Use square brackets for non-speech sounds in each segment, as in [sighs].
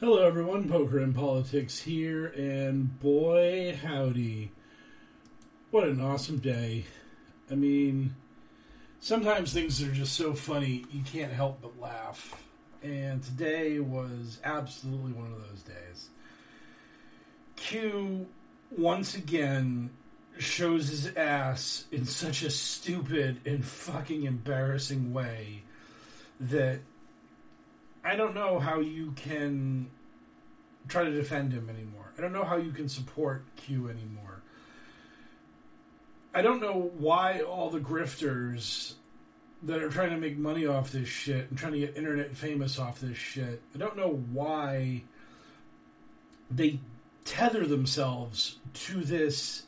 Hello, everyone. Poker and Politics here, and boy, howdy. What an awesome day. I mean, sometimes things are just so funny, you can't help but laugh. And today was absolutely one of those days. Q, once again, shows his ass in such a stupid and fucking embarrassing way that I don't know how you can try to defend him anymore. I don't know how you can support Q anymore. I don't know why all the grifters that are trying to make money off this shit and trying to get internet famous off this shit. I don't know why they tether themselves to this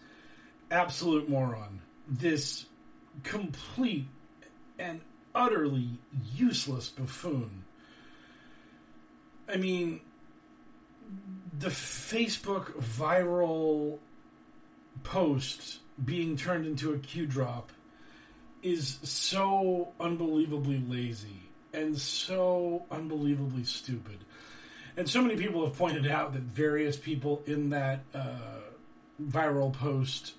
absolute moron, this complete and utterly useless buffoon. I mean, the Facebook viral post being turned into a Q drop is so unbelievably lazy and so unbelievably stupid. And so many people have pointed out that various people in that uh, viral post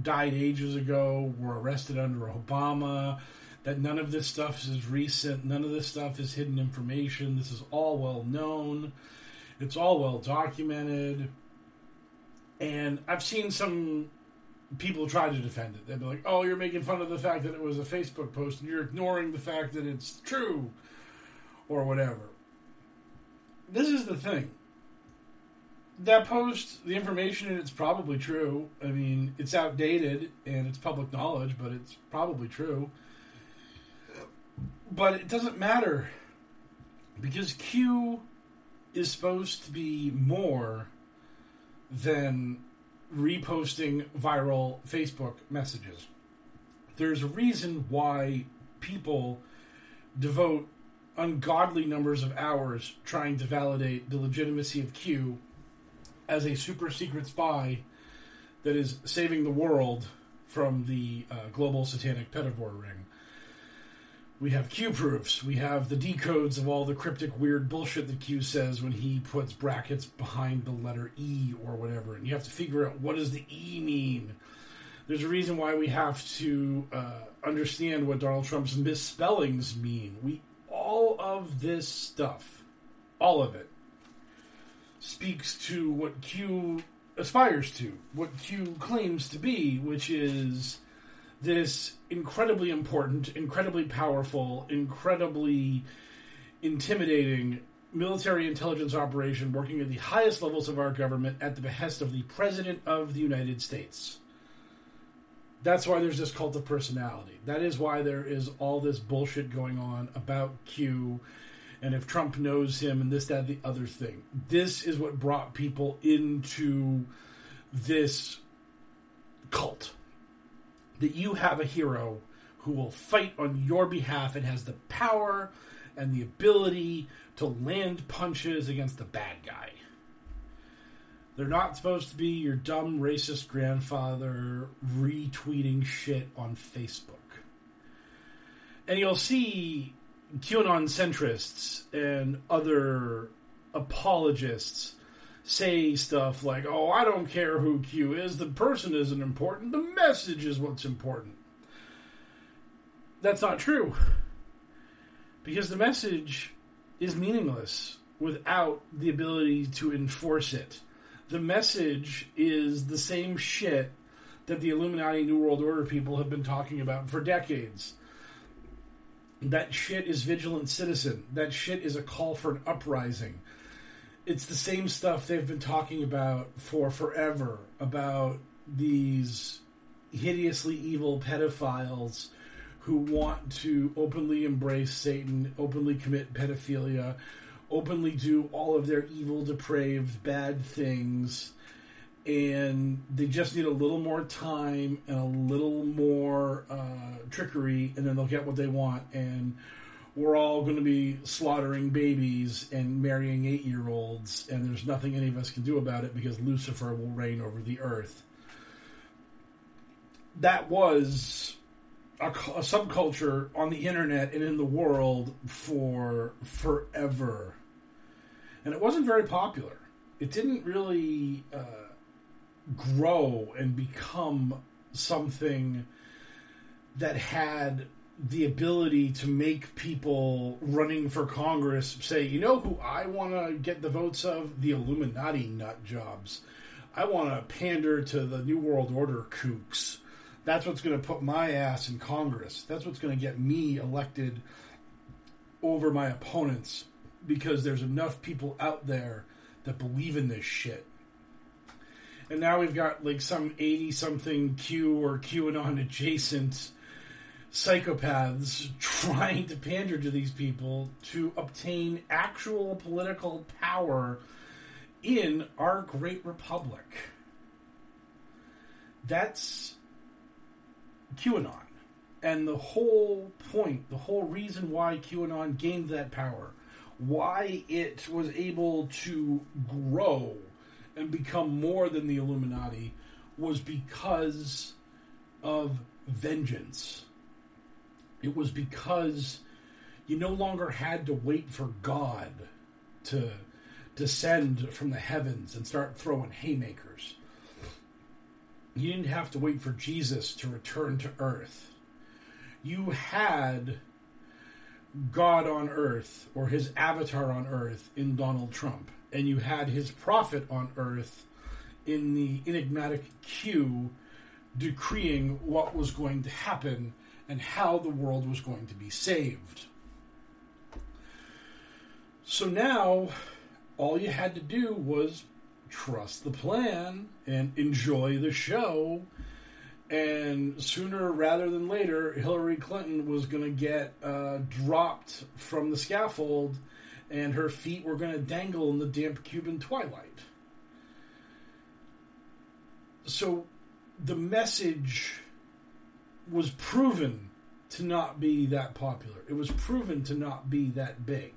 died ages ago, were arrested under Obama, that none of this stuff is recent, none of this stuff is hidden information. This is all well known, it's all well documented. And I've seen some people try to defend it. They'd be like, "Oh, you're making fun of the fact that it was a Facebook post, and you're ignoring the fact that it's true, or whatever." This is the thing. That post, the information in it's probably true. I mean, it's outdated and it's public knowledge, but it's probably true. But it doesn't matter because Q is supposed to be more than reposting viral Facebook messages. There's a reason why people devote ungodly numbers of hours trying to validate the legitimacy of Q as a super secret spy that is saving the world from the uh, global satanic pedivore ring. We have Q proofs. We have the decodes of all the cryptic weird bullshit that Q says when he puts brackets behind the letter E or whatever. And you have to figure out what does the E mean. There's a reason why we have to uh, understand what Donald Trump's misspellings mean. We all of this stuff, all of it, speaks to what Q aspires to, what Q claims to be, which is this incredibly important, incredibly powerful, incredibly intimidating military intelligence operation working at the highest levels of our government at the behest of the President of the United States. That's why there's this cult of personality. That is why there is all this bullshit going on about Q and if Trump knows him and this, that, the other thing. This is what brought people into this cult that you have a hero who will fight on your behalf and has the power and the ability to land punches against the bad guy. They're not supposed to be your dumb racist grandfather retweeting shit on Facebook. And you'll see QAnon centrists and other apologists say stuff like, oh, I don't care who Q is, the person isn't important, the message is what's important. That's not true. Because the message is meaningless without the ability to enforce it. The message is the same shit that the Illuminati New World Order people have been talking about for decades. That shit is vigilant citizen. That shit is a call for an uprising. It's the same stuff they've been talking about for forever about these hideously evil pedophiles who want to openly embrace Satan, openly commit pedophilia, openly do all of their evil, depraved, bad things, and they just need a little more time and a little more uh, trickery, and then they'll get what they want. And we're all going to be slaughtering babies and marrying eight year olds, and there's nothing any of us can do about it because Lucifer will reign over the earth. That was a, a subculture on the internet and in the world for forever. And it wasn't very popular. It didn't really uh, grow and become something that had the ability to make people running for Congress say, you know who I want to get the votes of? The Illuminati nut jobs. I want to pander to the New World Order kooks. That's what's going to put my ass in Congress. That's what's going to get me elected over my opponents because there's enough people out there that believe in this shit. And now we've got like some 80 something Q or QAnon adjacent psychopaths [laughs] trying to pander to these people to obtain actual political power in our great republic. That's QAnon. And the whole point, the whole reason why QAnon gained that power, why it was able to grow and become more than the Illuminati, was because of vengeance. It was because you no longer had to wait for God to descend from the heavens and start throwing haymakers. You didn't have to wait for Jesus to return to earth. You had God on earth, or his avatar on earth, in Donald Trump. And you had his prophet on earth in the enigmatic Q decreeing what was going to happen and how the world was going to be saved. So now, all you had to do was trust the plan and enjoy the show. And sooner rather than later, Hillary Clinton was going to get uh, dropped from the scaffold and her feet were going to dangle in the damp Cuban twilight. So the message was proven to not be that popular. It was proven to not be that big.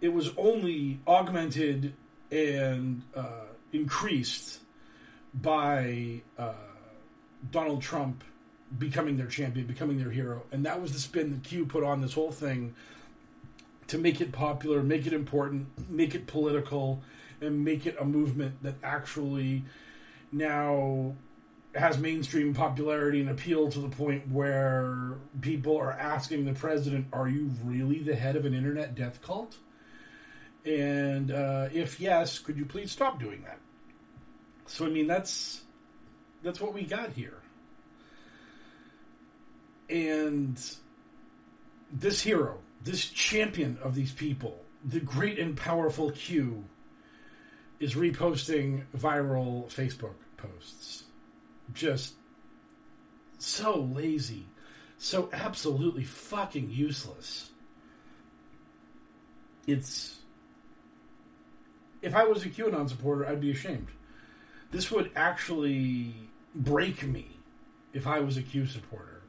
It was only augmented and uh, increased by uh, Donald Trump becoming their champion, becoming their hero. And that was the spin that Q put on this whole thing to make it popular, make it important, make it political, and make it a movement that actually now has mainstream popularity and appeal to the point where people are asking the president, "Are you really the head of an internet death cult?" And uh, if yes, could you please stop doing that? So I mean, that's that's what we got here, and this hero, this champion of these people, the great and powerful Q, is reposting viral Facebook posts just so lazy, so absolutely fucking useless. It's. If I was a QAnon supporter, I'd be ashamed. This would actually break me if I was a Q supporter.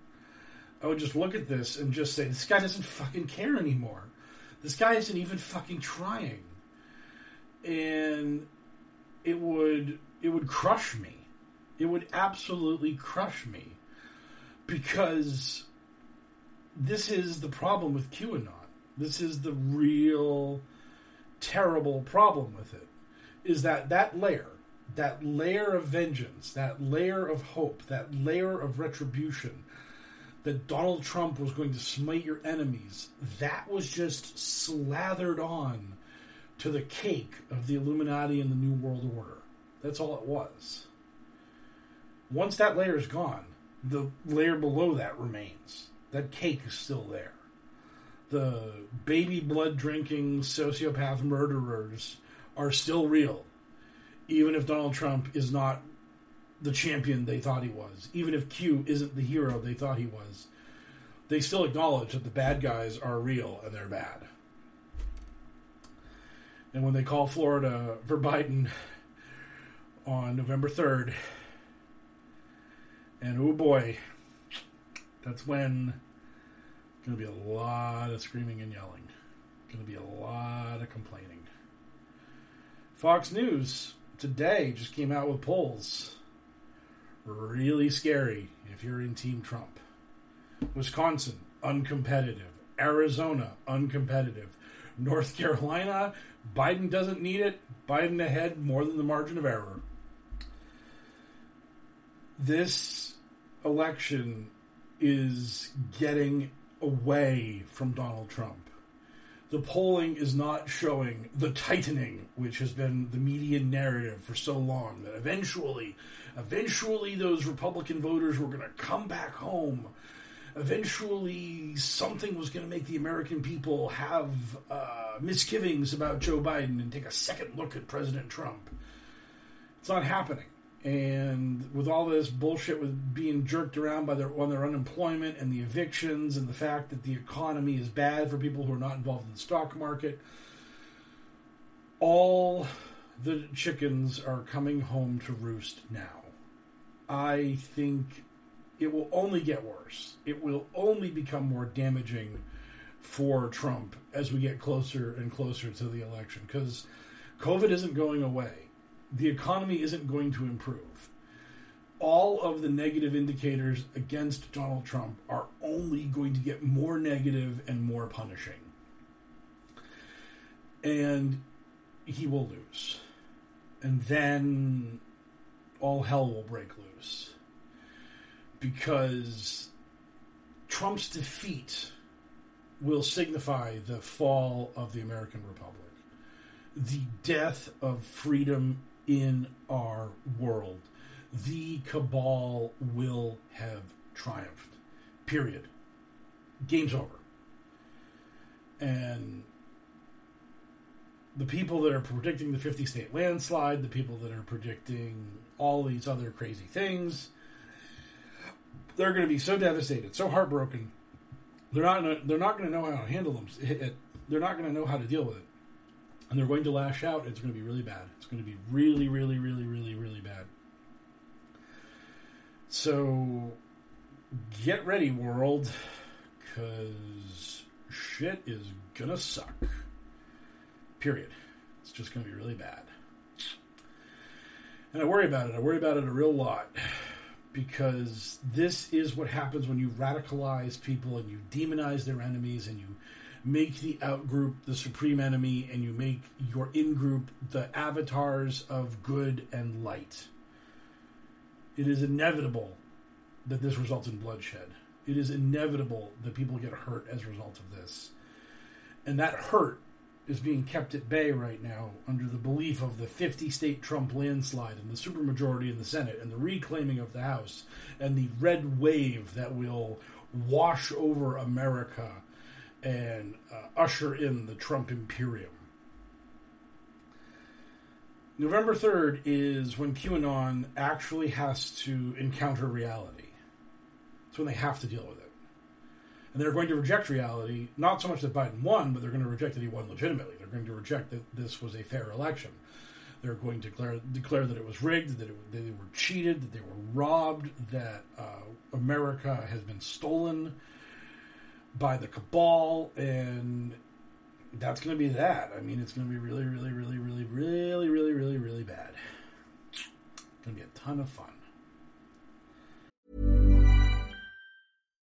I would just look at this and just say, this guy doesn't fucking care anymore. This guy isn't even fucking trying. And it would it would crush me. It would absolutely crush me. Because this is the problem with QAnon. This is the real terrible problem with it. Is that that layer, that layer of vengeance, that layer of hope, that layer of retribution, that Donald Trump was going to smite your enemies, that was just slathered on to the cake of the Illuminati and the New World Order. That's all it was. Once that layer is gone, the layer below that remains. That cake is still there. The baby blood drinking sociopath murderers are still real, even if Donald Trump is not the champion they thought he was, even if Q isn't the hero they thought he was. They still acknowledge that the bad guys are real and they're bad. And when they call Florida for Biden on November 3rd, and oh boy, that's when going to be a lot of screaming and yelling. Going to be a lot of complaining. Fox News today just came out with polls. Really scary if you're in Team Trump. Wisconsin, uncompetitive. Arizona, uncompetitive. North Carolina, Biden doesn't need it. Biden ahead more than the margin of error. This election is getting away from Donald Trump. The polling is not showing the tightening, which has been the media narrative for so long, that eventually, eventually those Republican voters were going to come back home. Eventually, something was going to make the American people have uh, misgivings about Joe Biden and take a second look at President Trump. It's not happening and with all this bullshit with being jerked around by their on their unemployment and the evictions and the fact that the economy is bad for people who are not involved in the stock market all the chickens are coming home to roost now. I think it will only get worse. It will only become more damaging for trump as we get closer and closer to the election because covid isn't going away the economy isn't going to improve. All of the negative indicators against Donald Trump are only going to get more negative and more punishing. And he will lose. And then all hell will break loose. Because Trump's defeat will signify the fall of the American Republic, the death of freedom in our world. The cabal will have triumphed. Period. Game's over. And the people that are predicting the 50 state landslide, the people that are predicting all these other crazy things, they're going to be so devastated, so heartbroken. They're not. They're not going to know how to handle them. Eh, eh, they're not going to know how to deal with it and they're going to lash out. It's going to be really bad. It's going to be really, really, really, really, really bad. So get ready, world, because shit is gonna suck. Period. It's just gonna be really bad. And I worry about it. I worry about it a real lot because this is what happens when you radicalize people and you demonize their enemies and you make the outgroup the supreme enemy and you make your in group the avatars of good and light. It is inevitable that this results in bloodshed. It is inevitable that people get hurt as a result of this. And that hurt is being kept at bay right now under the belief of the 50 state Trump landslide and the supermajority in the Senate and the reclaiming of the House and the red wave that will wash over America and uh, usher in the Trump Imperium. November 3rd is when QAnon actually has to encounter reality. It's when they have to deal with it. And they're going to reject reality, not so much that Biden won, but they're going to reject that he won legitimately. They're going to reject that this was a fair election. They're going to declare declare that it was rigged, that, it, that they were cheated, that they were robbed, that uh, America has been stolen by the cabal, and that's going to be that. I mean, it's going to be really, really, really, really, really, really, really, really bad. It's going to be a ton of fun.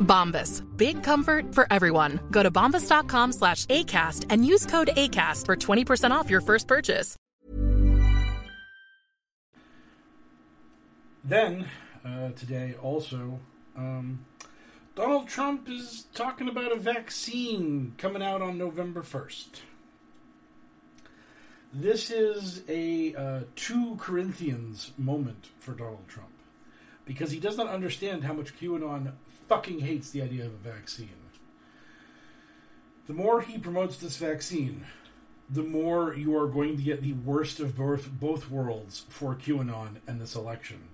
Bombas. Big comfort for everyone. Go to bombas.com slash ACAST and use code ACAST for 20% off your first purchase. Then, uh, today also, um, Donald Trump is talking about a vaccine coming out on November 1st. This is a uh, 2 Corinthians moment for Donald Trump because he does not understand how much QAnon fucking hates the idea of a vaccine. The more he promotes this vaccine, the more you are going to get the worst of both both worlds for QAnon and this election.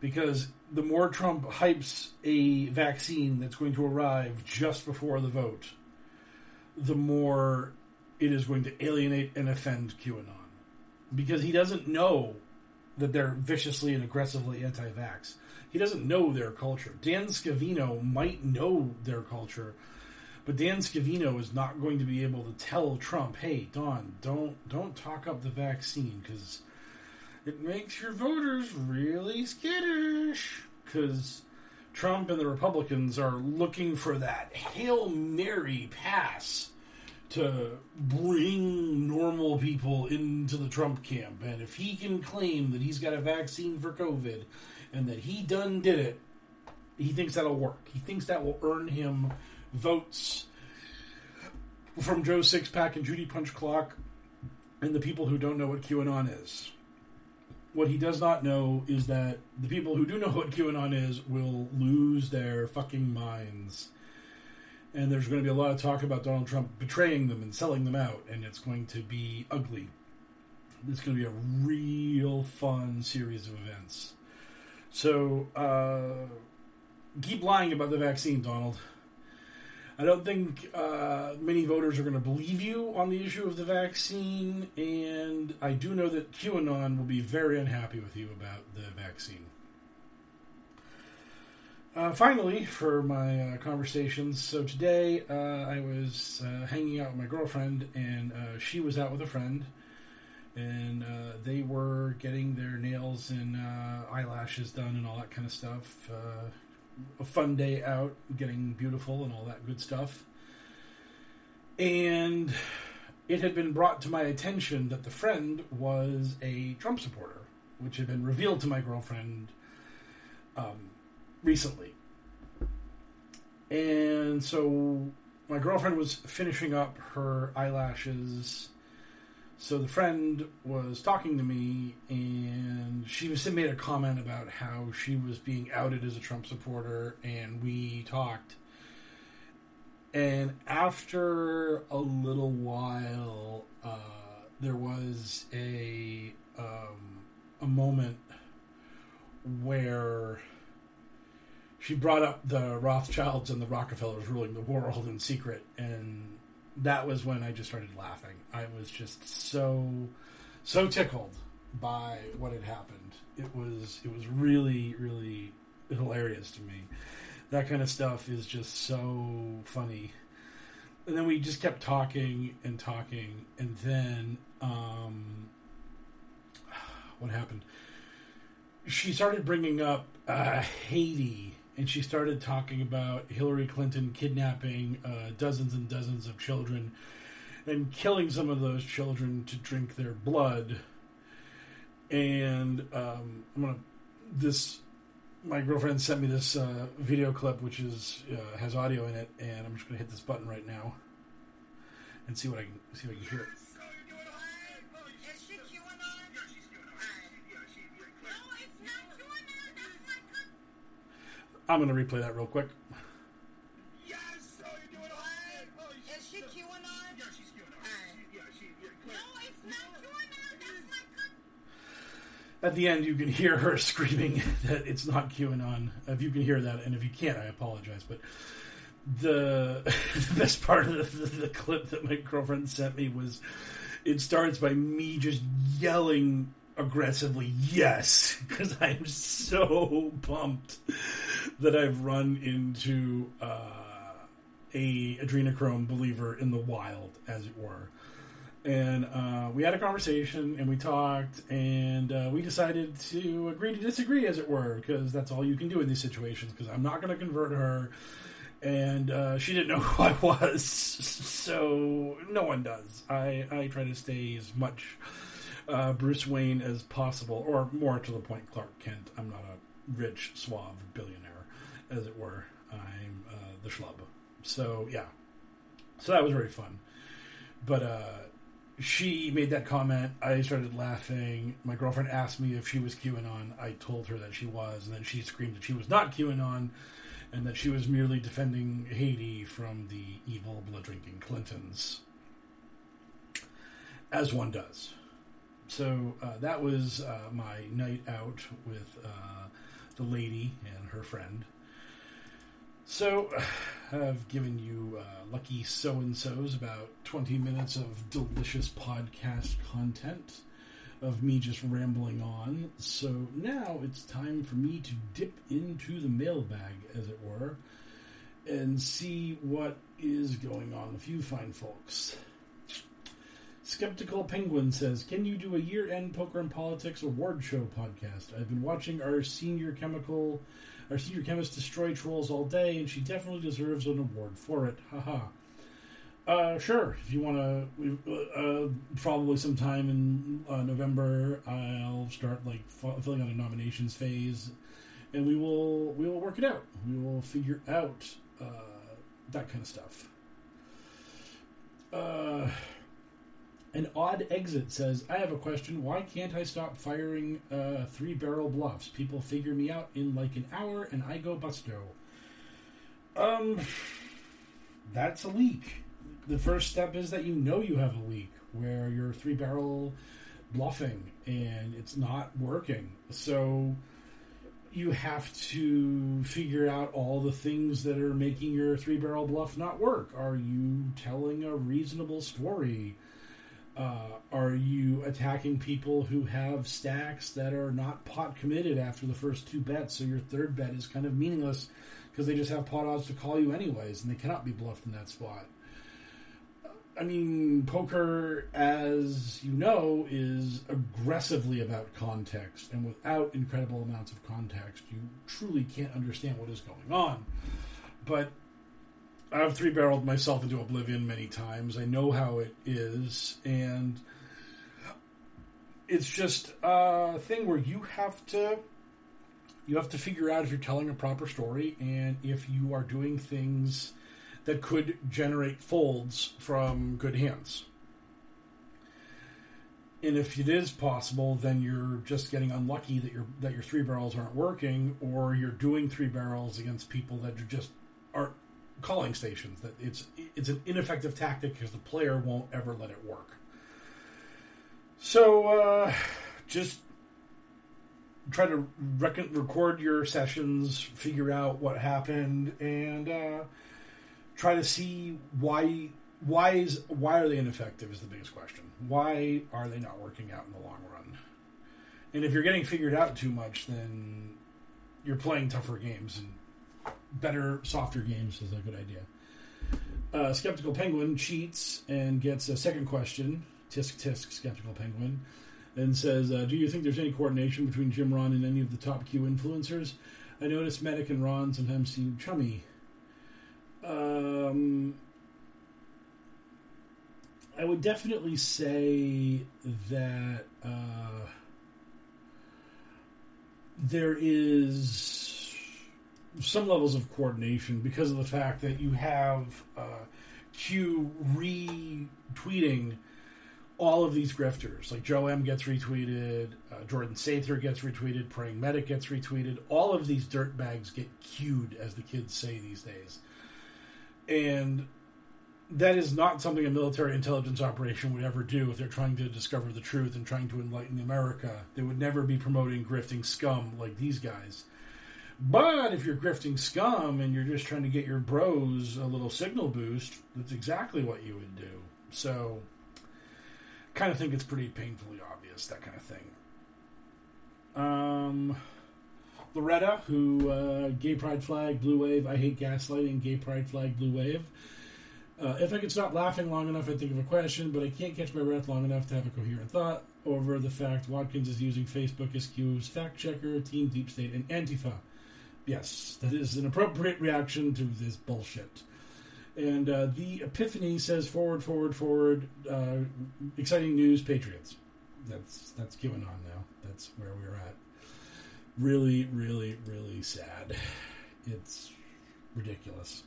Because the more Trump hypes a vaccine that's going to arrive just before the vote, the more it is going to alienate and offend QAnon. Because he doesn't know that they're viciously and aggressively anti vax. He doesn't know their culture. Dan Scavino might know their culture, but Dan Scavino is not going to be able to tell Trump, "Hey, Don, don't don't talk up the vaccine because it makes your voters really skittish." Because Trump and the Republicans are looking for that hail mary pass to bring normal people into the Trump camp, and if he can claim that he's got a vaccine for COVID and that he done did it, he thinks that'll work. He thinks that will earn him votes from Joe Sixpack and Judy Punch Clock and the people who don't know what QAnon is. What he does not know is that the people who do know what QAnon is will lose their fucking minds. And there's going to be a lot of talk about Donald Trump betraying them and selling them out, and it's going to be ugly. It's going to be a real fun series of events. So, uh, keep lying about the vaccine, Donald. I don't think uh, many voters are going to believe you on the issue of the vaccine, and I do know that QAnon will be very unhappy with you about the vaccine. Uh, finally, for my uh, conversations, so today uh, I was uh, hanging out with my girlfriend, and uh, she was out with a friend and uh, they were getting their nails and uh, eyelashes done and all that kind of stuff. Uh, a fun day out, getting beautiful and all that good stuff. And it had been brought to my attention that the friend was a Trump supporter, which had been revealed to my girlfriend um, recently. And so my girlfriend was finishing up her eyelashes so the friend was talking to me, and she made a comment about how she was being outed as a Trump supporter, and we talked. And after a little while, uh, there was a um, a moment where she brought up the Rothschilds and the Rockefellers ruling the world in secret, and that was when I just started laughing. I was just so so tickled by what had happened. It was it was really really hilarious to me. That kind of stuff is just so funny. And then we just kept talking and talking, and then um, [sighs] what happened? She started bringing up uh, Haiti, and she started talking about Hillary Clinton kidnapping uh, dozens and dozens of children and killing some of those children to drink their blood. And um, I'm gonna this. My girlfriend sent me this uh, video clip, which is uh, has audio in it, and I'm just gonna hit this button right now and see what I can see if I can hear it. I'm going to replay that real quick. At the end, you can hear her [laughs] screaming that it's not QAnon. If you can hear that, and if you can't, I apologize. But the, [laughs] the best part of the, the, the clip that my girlfriend sent me was it starts by me just yelling aggressively yes [laughs] because i'm so pumped [laughs] that i've run into uh, a adrenochrome believer in the wild as it were and uh, we had a conversation and we talked and uh, we decided to agree to disagree as it were because that's all you can do in these situations because i'm not going to convert her and uh, she didn't know [laughs] who I was, [laughs] so no one does. I, I try to stay as much uh, Bruce Wayne as possible, or more to the point, Clark Kent. I'm not a rich, suave billionaire, as it were. I'm uh, the schlub. So yeah, so that was very fun. But uh, she made that comment. I started laughing. My girlfriend asked me if she was QAnon. I told her that she was, and then she screamed that she was not QAnon and that she was merely defending Haiti from the evil blood drinking Clintons, as one does. So uh, that was uh, my night out with uh, the lady and her friend. So [sighs] I've given you uh, lucky so and so's about 20 minutes of delicious podcast content of me just rambling on. So now it's time for me to dip into the mailbag, as it were, and see what is going on with you fine folks. Skeptical Penguin says, Can you do a year end poker and politics award show podcast? I've been watching our senior chemical our senior chemist destroy trolls all day, and she definitely deserves an award for it. Haha. Uh, sure. If you want to, uh, probably sometime in uh, November, I'll start like f- filling out a nominations phase, and we will we will work it out. We will figure out uh, that kind of stuff. Uh, an odd exit says, "I have a question. Why can't I stop firing uh, three barrel bluffs? People figure me out in like an hour, and I go busto." Um, that's a leak the first step is that you know you have a leak where you're three barrel bluffing and it's not working. So you have to figure out all the things that are making your three barrel bluff not work. Are you telling a reasonable story? Uh, are you attacking people who have stacks that are not pot committed after the first two bets? So your third bet is kind of meaningless because they just have pot odds to call you anyways, and they cannot be bluffed in that spot. I mean, poker, as you know, is aggressively about context, and without incredible amounts of context, you truly can't understand what is going on. But I've three barreled myself into oblivion many times. I know how it is, and it's just a thing where you have to you have to figure out if you're telling a proper story and if you are doing things that could generate folds from good hands. And if it is possible, then you're just getting unlucky that your that your three barrels aren't working, or you're doing three barrels against people that are just calling stations. That it's it's an ineffective tactic because the player won't ever let it work. So uh, just try to rec- record your sessions, figure out what happened, and uh, try to see why why is why are they ineffective is the biggest question. Why are they not working out in the long run? And if you're getting figured out too much, then you're playing tougher games and better, softer games is a good idea. Uh, Skeptical Penguin cheats and gets a second question. Tisk tisk, Skeptical Penguin, and says, uh, "Do you think there's any coordination between Jim Ron and any of the top Q influencers? I noticed Medic and Ron sometimes seem chummy. Um, I would definitely say that uh, there is some levels of coordination because of the fact that you have uh, Q retweeting all of these grifters. Like Joe M gets retweeted, uh, Jordan Sather gets retweeted, Praying Medic gets retweeted. All of these dirtbags get queued, as the kids say these days. And that is not something a military intelligence operation would ever do if they're trying to discover the truth and trying to enlighten America. They would never be promoting grifting scum like these guys. But if you're grifting scum and you're just trying to get your bros a little signal boost, that's exactly what you would do. So, kind of think it's pretty painfully obvious, that kind of thing. Um, Loretta, who uh, gay pride flag, blue wave, I hate gaslighting, gay pride flag, blue wave. Uh, if I could stop laughing long enough, I'd think of a question, but I can't catch my breath long enough to have a coherent thought over the fact Watkins is using Facebook as Q's fact checker, Team Deep State, and Antifa. Yes, that is an appropriate reaction to this bullshit. And uh, the Epiphany says forward, forward, forward. Uh, exciting news, Patriots. That's that's QAnon now. That's where we're at. Really, really, really sad. It's ridiculous.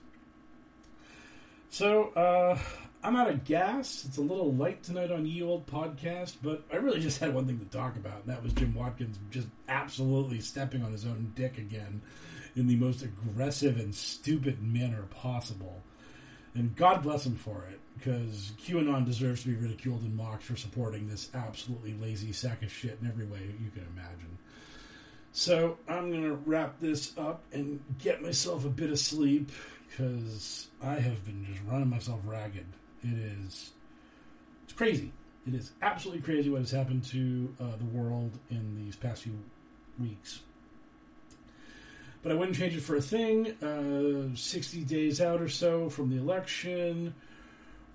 So, uh, I'm out of gas. It's a little light tonight on Ye Old Podcast, but I really just had one thing to talk about, and that was Jim Watkins just absolutely stepping on his own dick again in the most aggressive and stupid manner possible. And God bless him for it, because QAnon deserves to be ridiculed and mocked for supporting this absolutely lazy sack of shit in every way you can imagine. So I'm going to wrap this up and get myself a bit of sleep because I have been just running myself ragged. It is, it's crazy. It is absolutely crazy what has happened to uh, the world in these past few weeks. But I wouldn't change it for a thing. Uh, 60 days out or so from the election.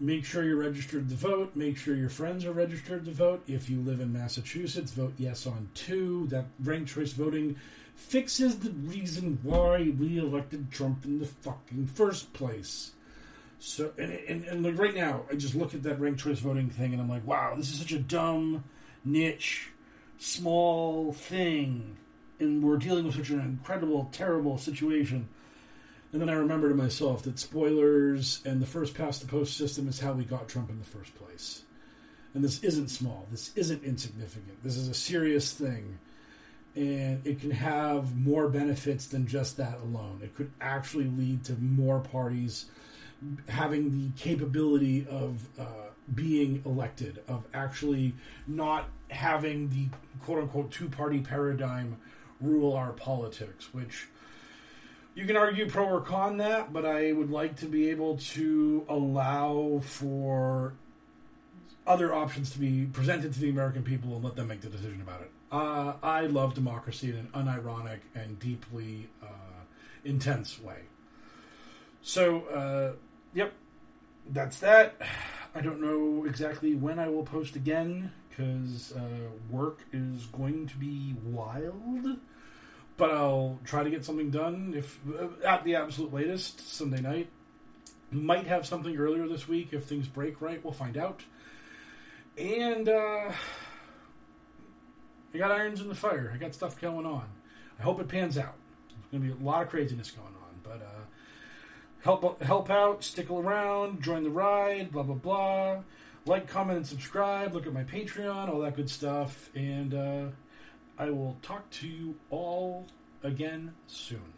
Make sure you're registered to vote. Make sure your friends are registered to vote. If you live in Massachusetts, vote yes on two. That ranked choice voting fixes the reason why we elected Trump in the fucking first place. So, and, and, and like right now, I just look at that ranked choice voting thing and I'm like, wow, this is such a dumb, niche, small thing. And we're dealing with such an incredible, terrible situation. And then I remember to myself that spoilers and the first past the post system is how we got Trump in the first place. And this isn't small. This isn't insignificant. This is a serious thing. And it can have more benefits than just that alone. It could actually lead to more parties having the capability of uh, being elected, of actually not having the quote unquote two party paradigm rule our politics, which you can argue pro or con that, but I would like to be able to allow for other options to be presented to the American people and let them make the decision about it. Uh, I love democracy in an unironic and deeply uh, intense way. So, uh, yep, that's that. I don't know exactly when I will post again because uh, work is going to be wild. But I'll try to get something done if uh, at the absolute latest Sunday night. Might have something earlier this week if things break right. We'll find out. And uh, I got irons in the fire. I got stuff going on. I hope it pans out. There's going to be a lot of craziness going on, but uh, help help out, stick around, join the ride, blah blah blah. Like, comment, and subscribe. Look at my Patreon, all that good stuff, and uh, I will talk to you all again soon.